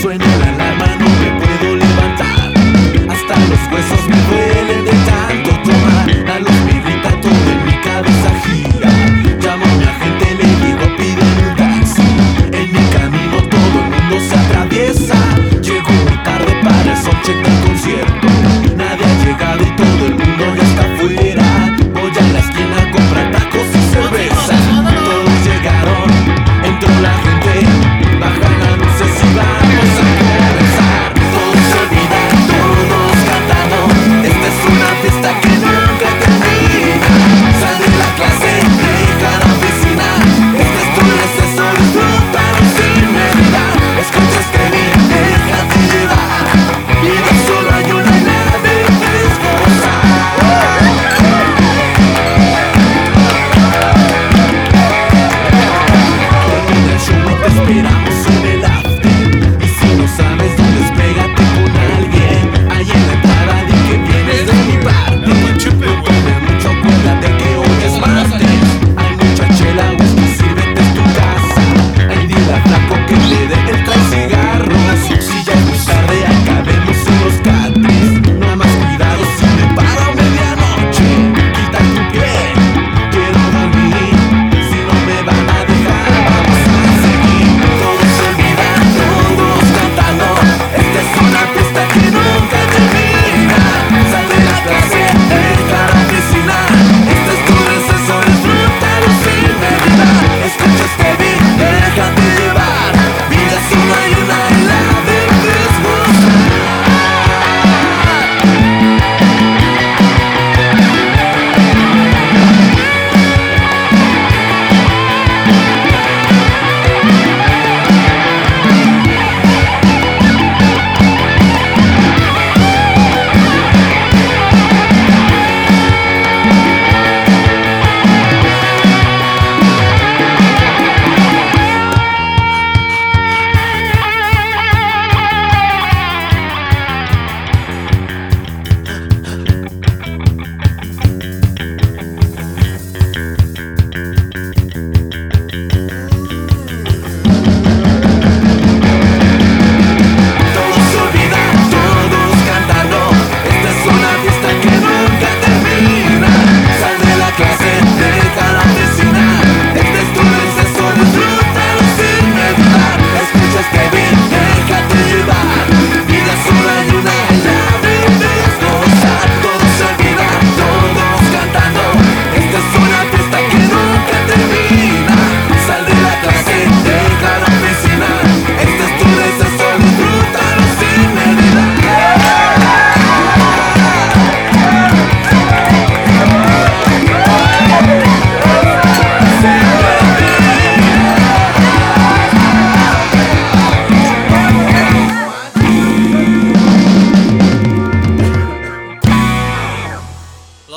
Suena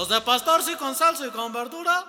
Los de pastor sí con salsa y con verdura.